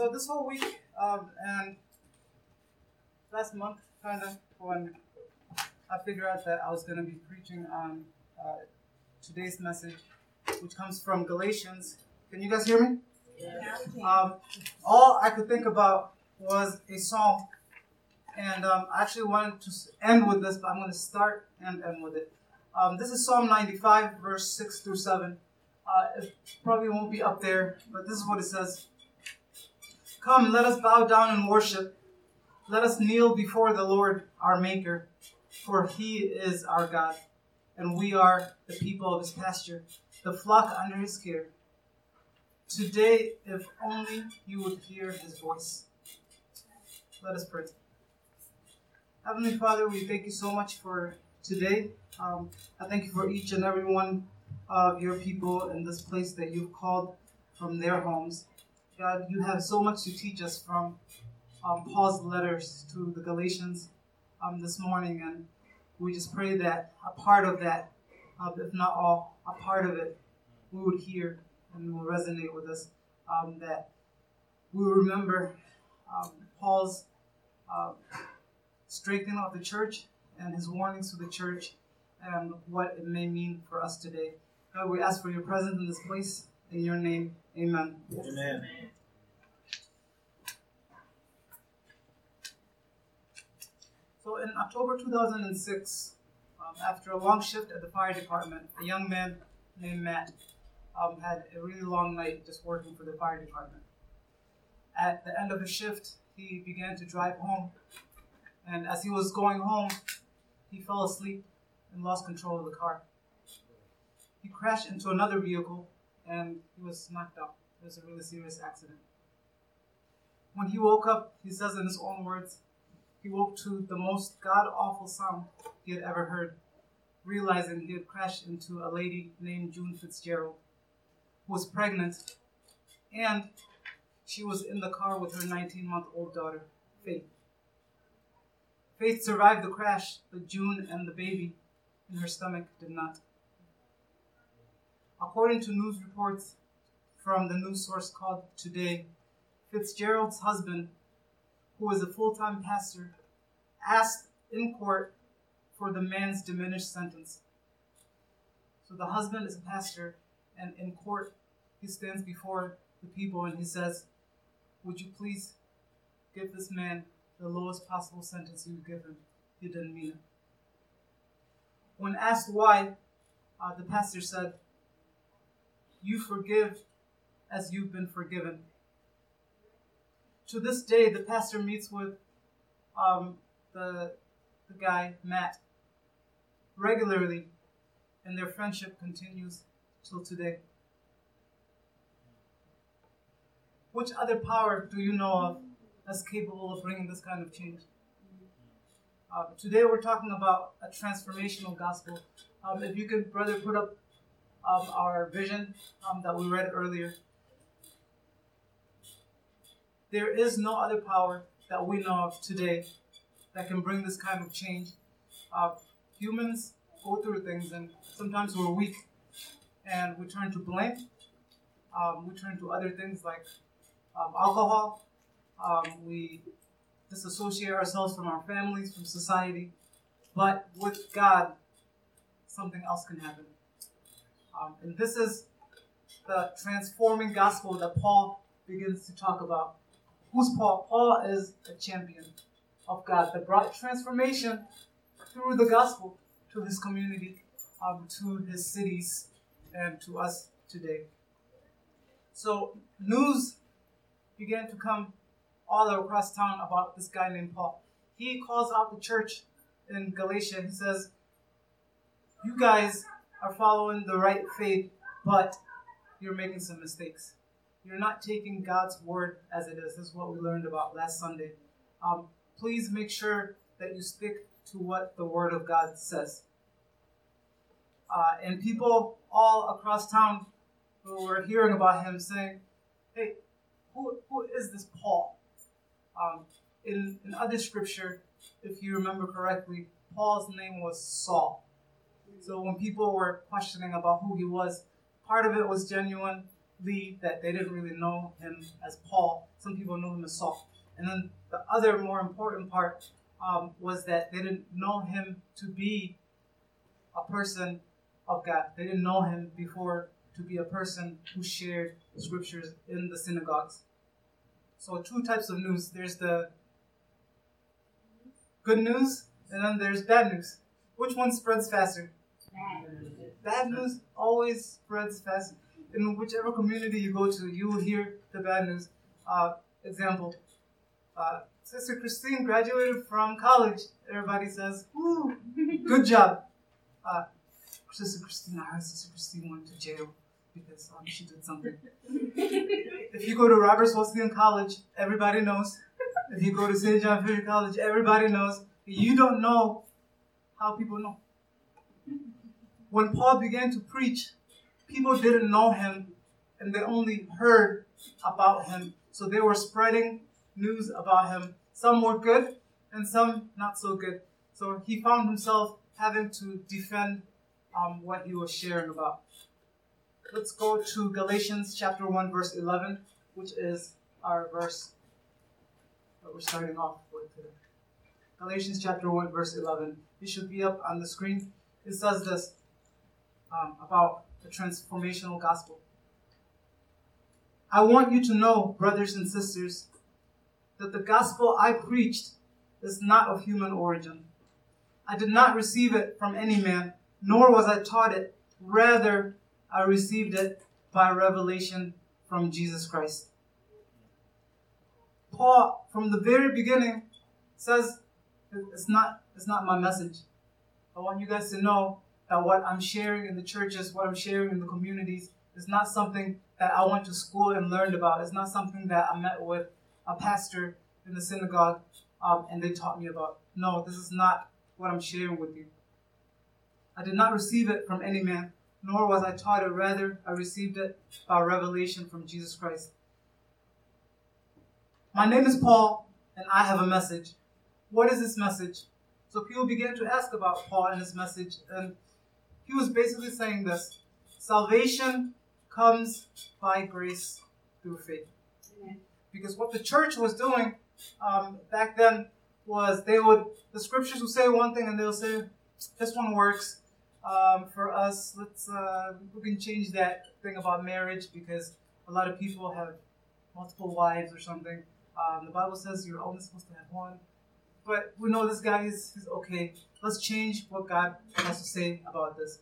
so this whole week um, and last month, kind of, when I figured out that I was going to be preaching on uh, today's message, which comes from Galatians. Can you guys hear me? Yeah. Um, all I could think about was a song, and um, I actually wanted to end with this, but I'm going to start and end with it. Um, this is Psalm 95, verse 6 through 7. Uh, it probably won't be up there, but this is what it says. Come, let us bow down and worship. Let us kneel before the Lord our Maker, for he is our God, and we are the people of his pasture, the flock under his care. Today, if only you would hear his voice. Let us pray. Heavenly Father, we thank you so much for today. Um, I thank you for each and every one of your people in this place that you've called from their homes. God, you have so much to teach us from um, Paul's letters to the Galatians um, this morning, and we just pray that a part of that, uh, if not all, a part of it, we would hear and will resonate with us. Um, that we remember um, Paul's uh, strengthening of the church and his warnings to the church and what it may mean for us today. God, we ask for your presence in this place. In your name, amen. Amen. So in October 2006, um, after a long shift at the fire department, a young man named Matt um, had a really long night just working for the fire department. At the end of his shift, he began to drive home, and as he was going home, he fell asleep and lost control of the car. He crashed into another vehicle and he was knocked out. It was a really serious accident. When he woke up, he says in his own words, he woke to the most god awful sound he had ever heard, realizing he had crashed into a lady named June Fitzgerald, who was pregnant, and she was in the car with her 19 month old daughter, Faith. Faith survived the crash, but June and the baby in her stomach did not. According to news reports from the news source called Today, Fitzgerald's husband, who is a full time pastor, asked in court for the man's diminished sentence. So the husband is a pastor, and in court, he stands before the people and he says, Would you please give this man the lowest possible sentence you give him? He didn't mean it. When asked why, uh, the pastor said, You forgive as you've been forgiven. To this day, the pastor meets with um, the, the guy, Matt, regularly, and their friendship continues till today. Which other power do you know of that's capable of bringing this kind of change? Uh, today we're talking about a transformational gospel. Um, if you could, brother, put up um, our vision um, that we read earlier. There is no other power that we know of today that can bring this kind of change. Uh, humans go through things, and sometimes we're weak, and we turn to blame. Um, we turn to other things like um, alcohol. Um, we disassociate ourselves from our families, from society. But with God, something else can happen. Um, and this is the transforming gospel that Paul begins to talk about. Who's Paul? Paul is a champion of God that brought transformation through the gospel to his community, um, to his cities, and to us today. So news began to come all across town about this guy named Paul. He calls out the church in Galatia. He says, You guys are following the right faith, but you're making some mistakes. You're not taking God's word as it is. This is what we learned about last Sunday. Um, please make sure that you stick to what the Word of God says. Uh, and people all across town who were hearing about him saying, Hey, who, who is this Paul? Um, in, in other scripture, if you remember correctly, Paul's name was Saul. So when people were questioning about who he was, part of it was genuinely that they didn't really know him as Paul. Some people knew him as Saul. And then the other more important part um, was that they didn't know him to be a person of God. They didn't know him before to be a person who shared scriptures in the synagogues. So, two types of news there's the good news, and then there's bad news. Which one spreads faster? Bad news always spreads fast. In whichever community you go to, you will hear the bad news. Uh, example uh, Sister Christine graduated from college. Everybody says, Woo, good job. Uh, Sister Christine, I heard Sister Christine went to jail because um, she did something. if you go to Roberts Wesleyan College, everybody knows. If you go to St. John Fisher College, everybody knows. You don't know how people know. When Paul began to preach, people didn't know him and they only heard about him. So they were spreading news about him. Some were good and some not so good. So he found himself having to defend um, what he was sharing about. Let's go to Galatians chapter 1, verse 11, which is our verse that we're starting off with today. Galatians chapter 1, verse 11. It should be up on the screen. It says this um, about the transformational gospel. I want you to know, brothers and sisters, that the gospel I preached is not of human origin. I did not receive it from any man, nor was I taught it. Rather, I received it by revelation from Jesus Christ. Paul, from the very beginning, says it's not, it's not my message. I want you guys to know that what I'm sharing in the churches, what I'm sharing in the communities, is not something that I went to school and learned about. It's not something that I met with a pastor in the synagogue um, and they taught me about. No, this is not what I'm sharing with you. I did not receive it from any man, nor was I taught it. Rather, I received it by revelation from Jesus Christ. My name is Paul, and I have a message. What is this message? So people began to ask about Paul and his message, and he was basically saying this salvation comes by grace through faith. Because what the church was doing um, back then was they would, the scriptures would say one thing and they'll say, this one works um, for us. Let's, uh, we can change that thing about marriage because a lot of people have multiple wives or something. Um, the Bible says you're only supposed to have one. But we know this guy is, is okay. Let's change what God has to say about this.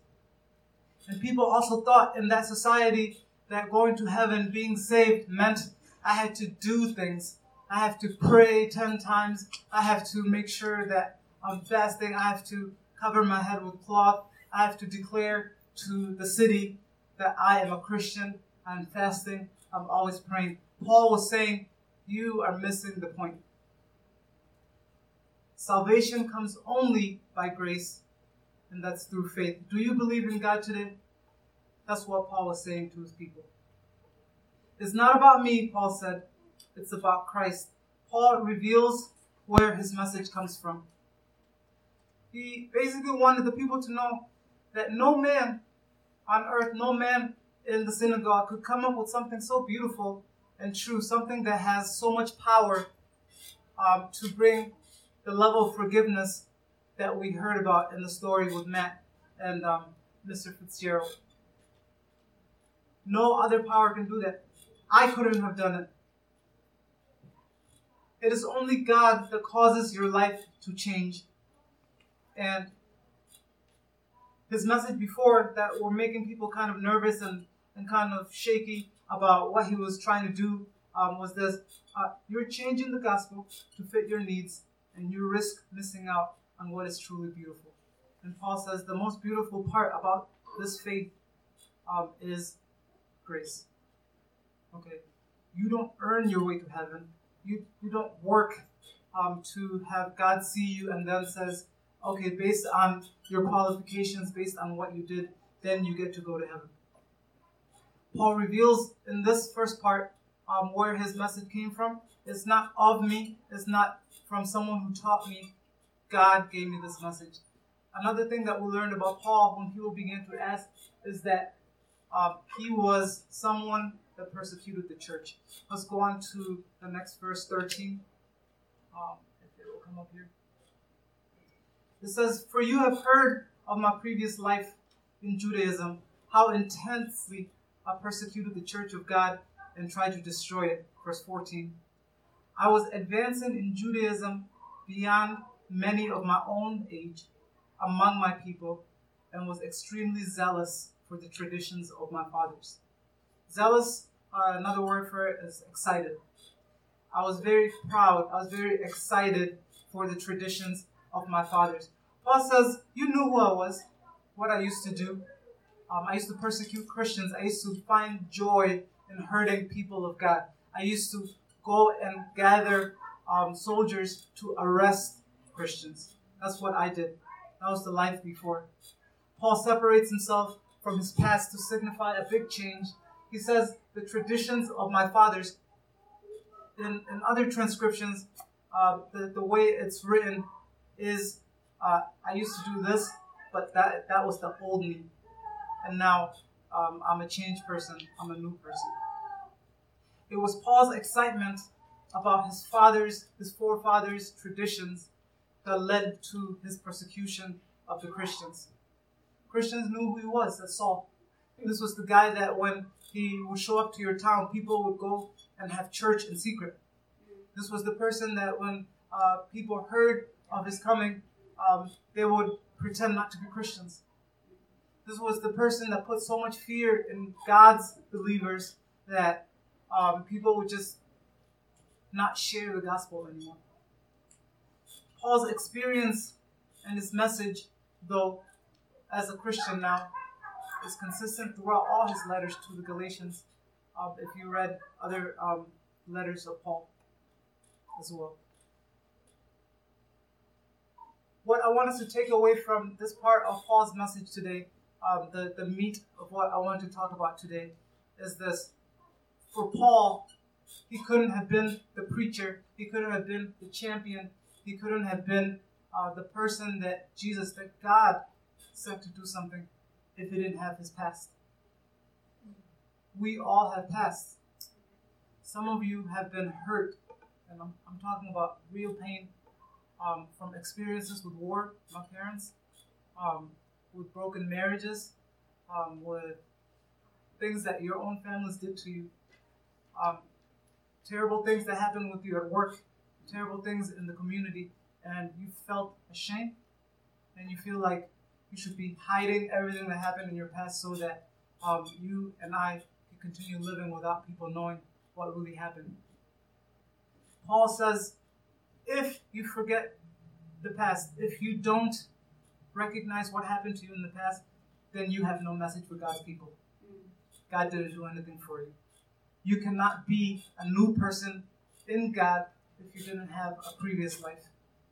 And people also thought in that society that going to heaven, being saved, meant I had to do things. I have to pray 10 times. I have to make sure that I'm fasting. I have to cover my head with cloth. I have to declare to the city that I am a Christian. I'm fasting. I'm always praying. Paul was saying, You are missing the point. Salvation comes only by grace, and that's through faith. Do you believe in God today? That's what Paul was saying to his people. It's not about me, Paul said. It's about Christ. Paul reveals where his message comes from. He basically wanted the people to know that no man on earth, no man in the synagogue could come up with something so beautiful and true, something that has so much power um, to bring the level of forgiveness that we heard about in the story with Matt and um, Mr. Fitzgerald. No other power can do that. I couldn't have done it. It is only God that causes your life to change. And his message before that were making people kind of nervous and, and kind of shaky about what he was trying to do um, was this uh, you're changing the gospel to fit your needs, and you risk missing out on what is truly beautiful. And Paul says the most beautiful part about this faith um, is grace. Okay, you don't earn your way to heaven. You you don't work um, to have God see you and then says, okay, based on your qualifications, based on what you did, then you get to go to heaven. Paul reveals in this first part um, where his message came from. It's not of me. It's not from someone who taught me. God gave me this message. Another thing that we learned about Paul when people began to ask is that uh, he was someone that persecuted the church. Let's go on to the next verse 13. Um, if it will come up here. It says, For you have heard of my previous life in Judaism, how intensely I persecuted the church of God and tried to destroy it. Verse 14. I was advancing in Judaism beyond many of my own age among my people and was extremely zealous for the traditions of my fathers. Zealous, uh, another word for it is excited. I was very proud, I was very excited for the traditions of my fathers. Paul says, You knew who I was, what I used to do. Um, I used to persecute Christians. I used to find joy in hurting people of God. I used to go and gather um, soldiers to arrest Christians. That's what I did. That was the life before. Paul separates himself from his past to signify a big change. He says, The traditions of my fathers. In, in other transcriptions, uh, the, the way it's written is uh, I used to do this, but that, that was the old me. And now um, I'm a changed person, I'm a new person. It was Paul's excitement about his father's, his forefathers' traditions that led to his persecution of the Christians. Christians knew who he was, that's Saul. This was the guy that when he would show up to your town, people would go and have church in secret. This was the person that when uh, people heard of his coming, um, they would pretend not to be Christians. This was the person that put so much fear in God's believers that um, people would just not share the gospel anymore. Paul's experience and his message, though, as a Christian now, is consistent throughout all his letters to the Galatians. Uh, if you read other um, letters of Paul as well. What I want us to take away from this part of Paul's message today, um, the, the meat of what I want to talk about today, is this. For Paul, he couldn't have been the preacher, he couldn't have been the champion, he couldn't have been uh, the person that Jesus, that God sent to do something if he didn't have his past. We all have past. Some of you have been hurt, and I'm, I'm talking about real pain um, from experiences with war, my parents, um, with broken marriages, um, with things that your own families did to you, um, terrible things that happened with you at work, terrible things in the community, and you felt ashamed, and you feel like you should be hiding everything that happened in your past so that um, you and I can continue living without people knowing what really happened. Paul says, if you forget the past, if you don't recognize what happened to you in the past, then you have no message for God's people. God didn't do anything for you. You cannot be a new person in God if you didn't have a previous life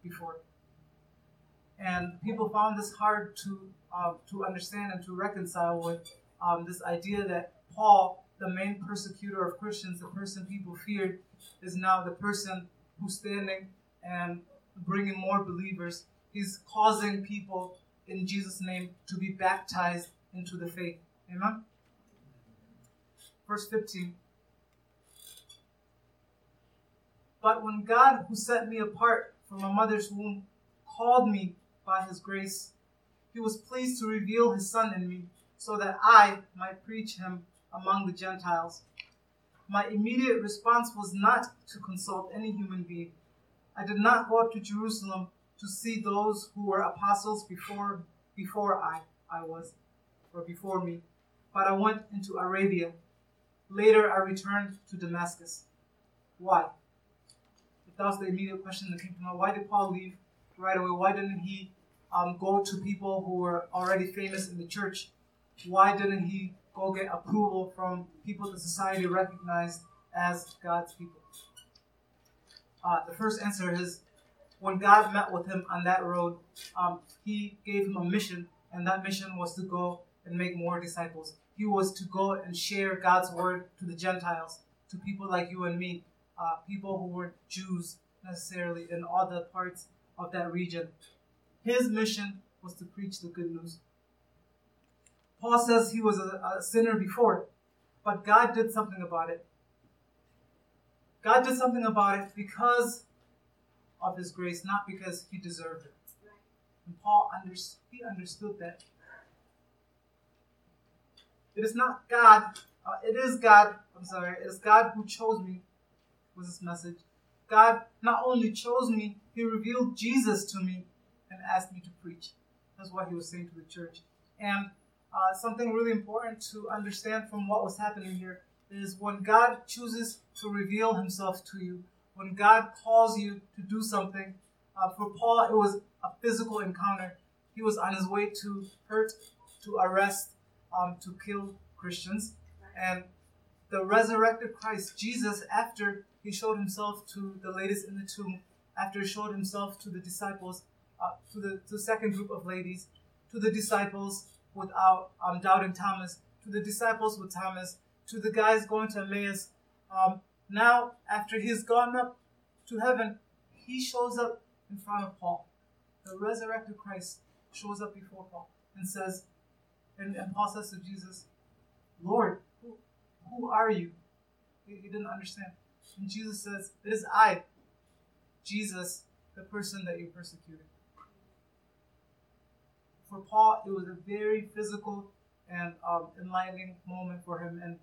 before. And people found this hard to uh, to understand and to reconcile with um, this idea that Paul, the main persecutor of Christians, the person people feared, is now the person who's standing and bringing more believers. He's causing people in Jesus' name to be baptized into the faith. Amen. Verse 15. But when God, who set me apart from my mother's womb, called me by his grace, he was pleased to reveal his Son in me, so that I might preach him among the Gentiles. My immediate response was not to consult any human being. I did not go up to Jerusalem to see those who were apostles before before I, I was, or before me, but I went into Arabia. Later I returned to Damascus. Why? If that was the immediate question that came to mind. Why did Paul leave right away? Why didn't he um, go to people who were already famous in the church? Why didn't he go get approval from people that society recognized as God's people? Uh, the first answer is when God met with him on that road, um, he gave him a mission, and that mission was to go and make more disciples. He was to go and share God's word to the Gentiles, to people like you and me, uh, people who weren't Jews necessarily in the parts of that region. His mission was to preach the good news. Paul says he was a, a sinner before, But God did something about it. God did something about it because of His grace, not because He deserved it. And Paul under, he understood that. It is not God, uh, it is God, I'm sorry, it is God who chose me, was his message. God not only chose me, He revealed Jesus to me and asked me to preach. That's what He was saying to the church. And uh, something really important to understand from what was happening here is when God chooses to reveal Himself to you, when God calls you to do something, uh, for Paul, it was a physical encounter. He was on his way to hurt, to arrest, um, to kill Christians. And the resurrected Christ, Jesus, after he showed himself to the ladies in the tomb, after he showed himself to the disciples, uh, to the to the second group of ladies, to the disciples without um, doubting Thomas, to the disciples with Thomas, to the guys going to Emmaus. Um, now, after he's gone up to heaven, he shows up in front of Paul. The resurrected Christ shows up before Paul and says, and, and Paul says to Jesus, Lord, who, who are you? He, he didn't understand. And Jesus says, It is I, Jesus, the person that you persecuted. For Paul, it was a very physical and um, enlightening moment for him, and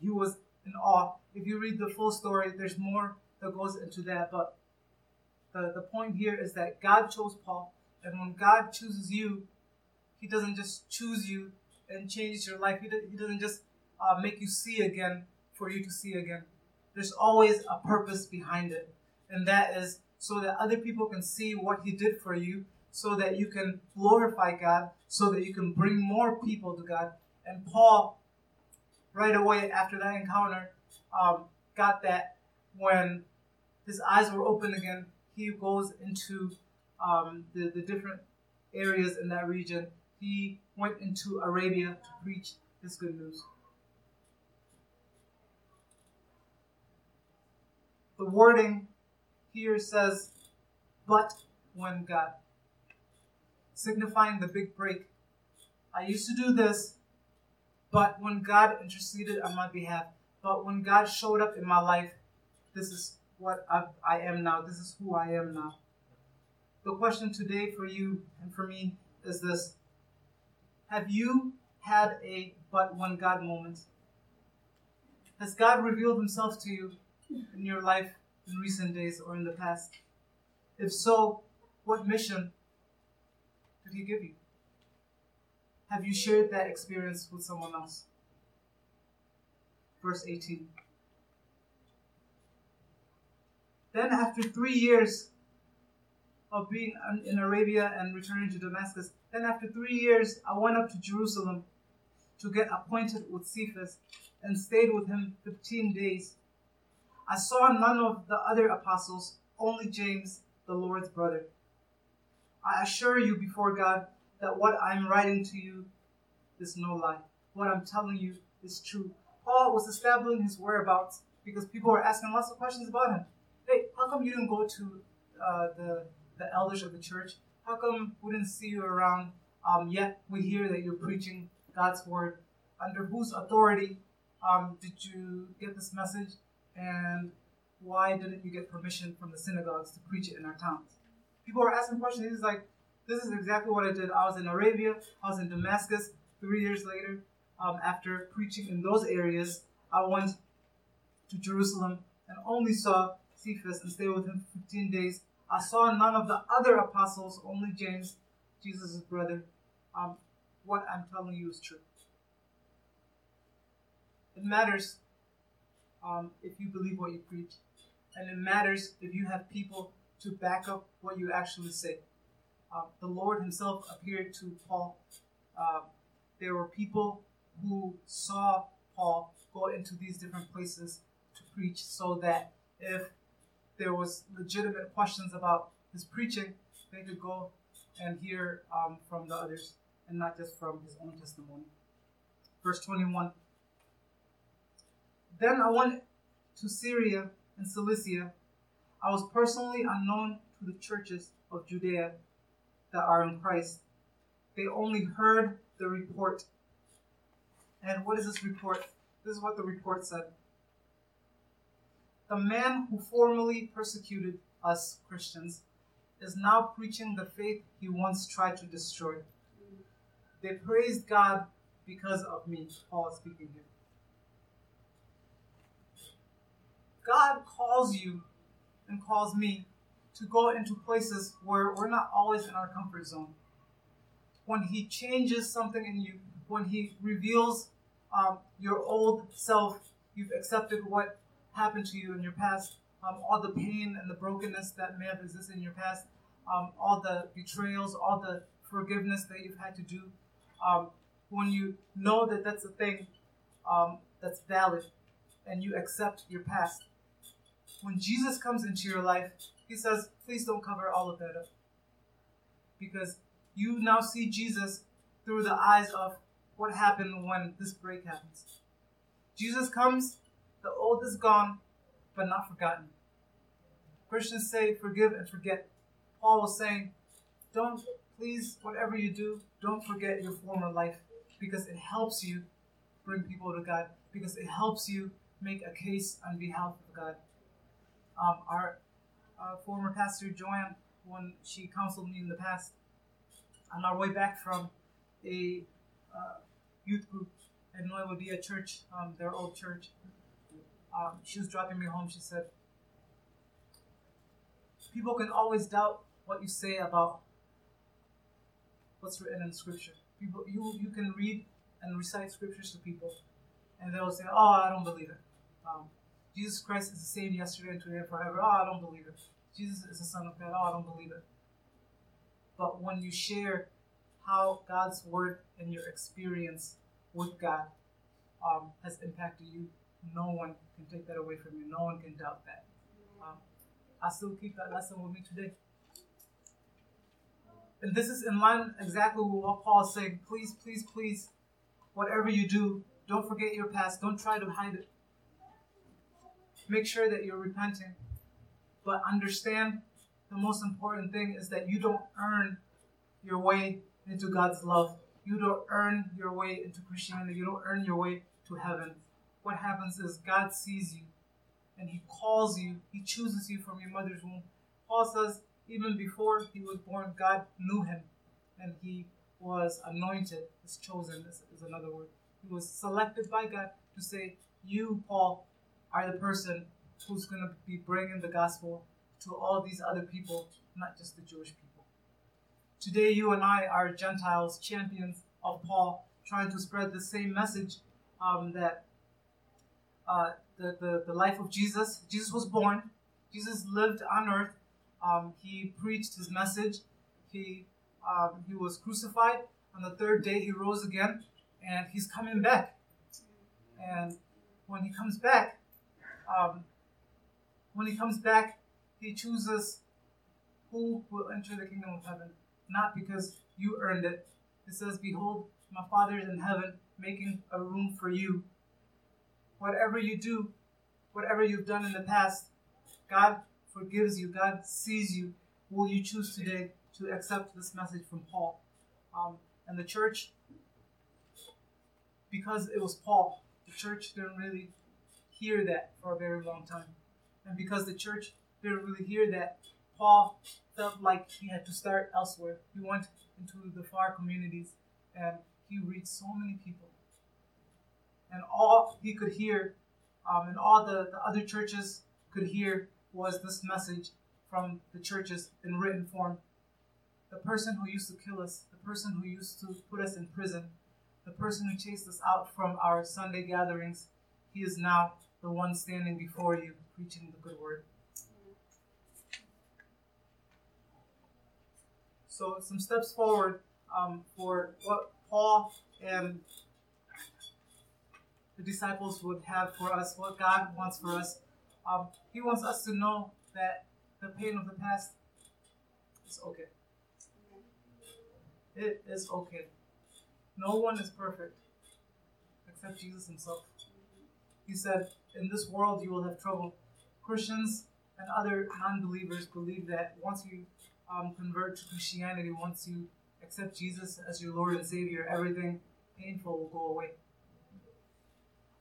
he was in awe. If you read the full story, there's more that goes into that, but the, the point here is that God chose Paul, and when God chooses you, He doesn't just choose you and change your life. He, do, he doesn't just uh, make you see again for you to see again. There's always a purpose behind it, and that is so that other people can see what He did for you, so that you can glorify God, so that you can bring more people to God. And Paul, right away after that encounter, um, got that when his eyes were open again he goes into um, the, the different areas in that region. He went into Arabia to preach this good news. The wording here says, but when God, signifying the big break. I used to do this, but when God interceded on my behalf, but when God showed up in my life, this is what I, I am now. This is who I am now. The question today for you and for me is this Have you had a but when God moment? Has God revealed himself to you in your life in recent days or in the past? If so, what mission did he give you? Have you shared that experience with someone else? Verse 18. Then, after three years of being in Arabia and returning to Damascus, then after three years, I went up to Jerusalem to get appointed with Cephas and stayed with him 15 days. I saw none of the other apostles, only James, the Lord's brother. I assure you before God that what I'm writing to you is no lie. What I'm telling you is true. Paul was establishing his whereabouts because people were asking lots of questions about him hey, how come you didn't go to uh, the the elders of the church? How come we didn't see you around? Um, yet we hear that you're preaching God's word. Under whose authority um, did you get this message? And why didn't you get permission from the synagogues to preach it in our towns? People were asking questions. He's like, this is exactly what I did. I was in Arabia, I was in Damascus. Three years later, um, after preaching in those areas, I went to Jerusalem and only saw Cephas and stayed with him for 15 days. I saw none of the other apostles, only James, Jesus' brother. Um, what I'm telling you is true. It matters um, if you believe what you preach, and it matters if you have people to back up what you actually say. Uh, the Lord Himself appeared to Paul. Uh, there were people who saw Paul go into these different places to preach so that if there was legitimate questions about his preaching, they could go and hear um, from the others and not just from his own testimony. Verse 21 Then I went to Syria and Cilicia. I was personally unknown to the churches of Judea that are in Christ. They only heard the report And what is this report? This is what the report said. The man who formerly persecuted us Christians is now preaching the faith he once tried to destroy. They praised God because of me. Paul speaking here. God calls you and calls me to go into places where we're not always in our comfort zone. When He changes something in you, when He reveals um, your old self, you've accepted what happened to you in your past, um, all the pain and the brokenness that may have existed in your past, um, all the betrayals, all the forgiveness that you've had to do. Um, when you know that that's a thing um, that's valid and you accept your past, when Jesus comes into your life, he says, please don't cover all of that up. Because you now see Jesus through the eyes of what happened when this break happens. Jesus comes, the old is gone, but not forgotten. Christians say, forgive and forget. Paul was saying, don't, please, whatever you do, don't forget your former life because it helps you bring people to God, because it helps you make a case on behalf of God. Um, our uh, former pastor Joanne, when she counseled me in the past, on our way back from a uh, youth group at Nuevo Dia Church, um, their old church, um, she was dropping me home. She said, People can always doubt what you say about what's written in Scripture. People, you, you can read and recite Scriptures to people, and they'll say, Oh, I don't believe it. Um, Jesus Christ is the same yesterday today and forever. Oh, I don't believe it. Jesus is the Son of God. Oh, I don't believe it. But when you share how God's word and your experience with God um, has impacted you, no one can take that away from you. No one can doubt that. Um, I still keep that lesson with me today. And this is in line exactly with what Paul is saying. Please, please, please, whatever you do, don't forget your past. Don't try to hide it. Make sure that you're repenting. But understand the most important thing is that you don't earn your way into God's love. You don't earn your way into Christianity. You don't earn your way to heaven. What happens is God sees you and He calls you. He chooses you from your mother's womb. Paul says, even before he was born, God knew him and he was anointed, is chosen, is another word. He was selected by God to say, You, Paul, are the person who's going to be bringing the gospel to all these other people, not just the Jewish people. Today, you and I are Gentiles, champions of Paul, trying to spread the same message um, that uh, the, the, the life of Jesus. Jesus was born, Jesus lived on earth, um, he preached his message, he, um, he was crucified. On the third day, he rose again, and he's coming back. And when he comes back, um, when he comes back, he chooses who will enter the kingdom of heaven, not because you earned it. It says, Behold, my Father is in heaven, making a room for you. Whatever you do, whatever you've done in the past, God forgives you, God sees you. Will you choose today to accept this message from Paul? Um, and the church, because it was Paul, the church didn't really hear that for a very long time. And because the church didn't really hear that, Paul felt like he had to start elsewhere. He went into the far communities and he reached so many people. And all he could hear, um, and all the, the other churches could hear, was this message from the churches in written form. The person who used to kill us, the person who used to put us in prison, the person who chased us out from our Sunday gatherings, he is now the one standing before you preaching the good word. So, some steps forward um, for what Paul and the disciples would have for us, what God wants for us. Um, he wants us to know that the pain of the past is okay. It is okay. No one is perfect except Jesus himself. He said, In this world you will have trouble. Christians and other non believers believe that once you um, convert to Christianity, once you accept Jesus as your Lord and Savior, everything painful will go away.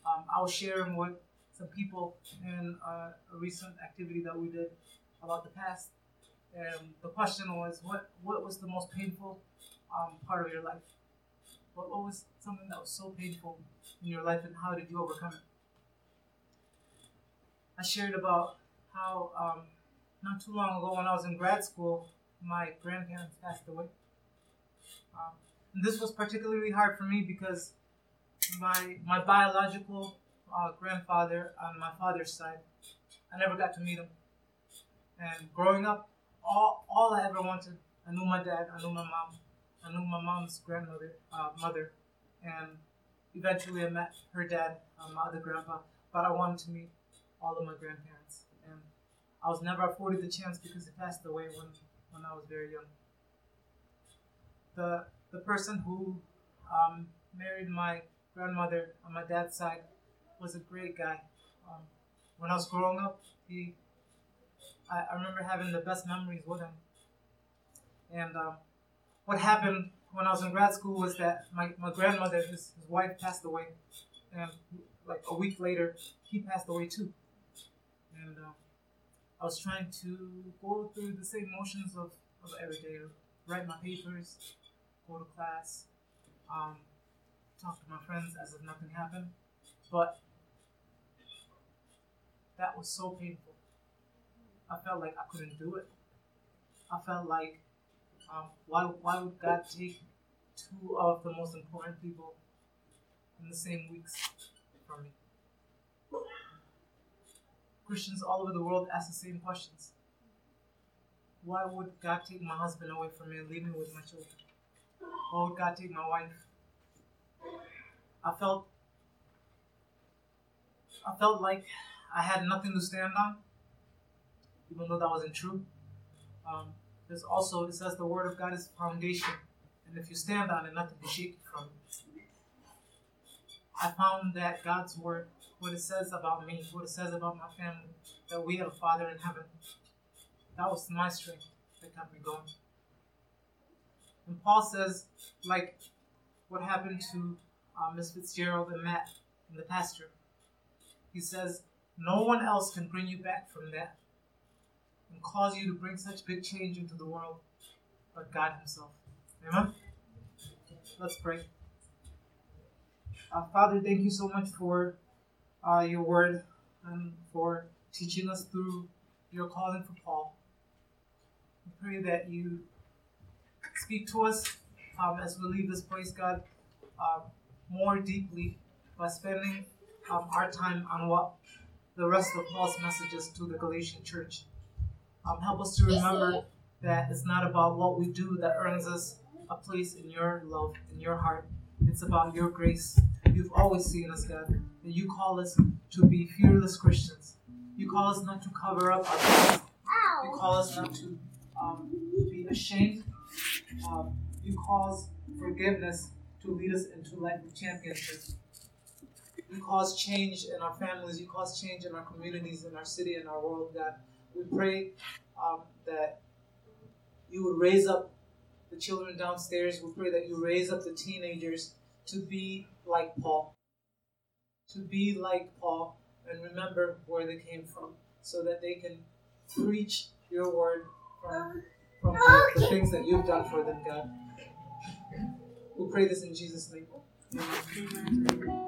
um, I was sharing with some people in uh, a recent activity that we did about the past. And the question was, what, what was the most painful um, part of your life? What, what was something that was so painful in your life and how did you overcome it? I shared about how um, not too long ago when I was in grad school, my grandparents passed away. Um, and this was particularly hard for me because my my biological uh, grandfather on my father's side, I never got to meet him. And growing up, all all I ever wanted, I knew my dad, I knew my mom, I knew my mom's grandmother, uh, mother, and eventually I met her dad, uh, my other grandpa. But I wanted to meet all of my grandparents, and I was never afforded the chance because he passed away when when I was very young. The the person who um, married my grandmother on my dad's side was a great guy. Um, when I was growing up, he I, I, remember having the best memories with him. And um, what happened when I was in grad school was that my, my grandmother, his, his wife, passed away, and like a week later, he passed away too. And uh, I was trying to go through the same motions of, of every day, write my papers, go to class, um, talk to my friends as if nothing happened. But that was so painful. I felt like I couldn't do it. I felt like, um, why, why would God take two of the most important people in the same weeks from me? Christians all over the world ask the same questions. Why would God take my husband away from me and leave me with my children? Why would God take my wife? I felt I felt like I had nothing to stand on, even though that wasn't true. Um, there's also, it says the word of God is foundation, and if you stand on it, nothing can shake you from it. I found that God's word, what it says about me, what it says about my family, that we have a Father in heaven, that was my strength that kept me going. And Paul says, like what happened to uh, Miss Fitzgerald and Matt in the pasture, he says, no one else can bring you back from that and cause you to bring such big change into the world but God Himself. Amen? Let's pray. Uh, Father, thank you so much for uh, your word and for teaching us through your calling for Paul. We pray that you speak to us um, as we leave this place, God, uh, more deeply by spending um, our time on what the rest of Paul's messages to the Galatian church. Um, help us to remember that it's not about what we do that earns us a place in your love, in your heart. It's about your grace. You've always seen us, God, and you call us to be fearless Christians. You call us not to cover up our sins. You call us not to um, be ashamed. Um, you cause forgiveness to lead us into life of championship. You cause change in our families. You cause change in our communities, in our city, in our world, God. We pray um, that you would raise up the children downstairs. We pray that you raise up the teenagers to be like Paul. To be like Paul and remember where they came from so that they can preach your word from, from the, the things that you've done for them, God. We pray this in Jesus' name. Amen.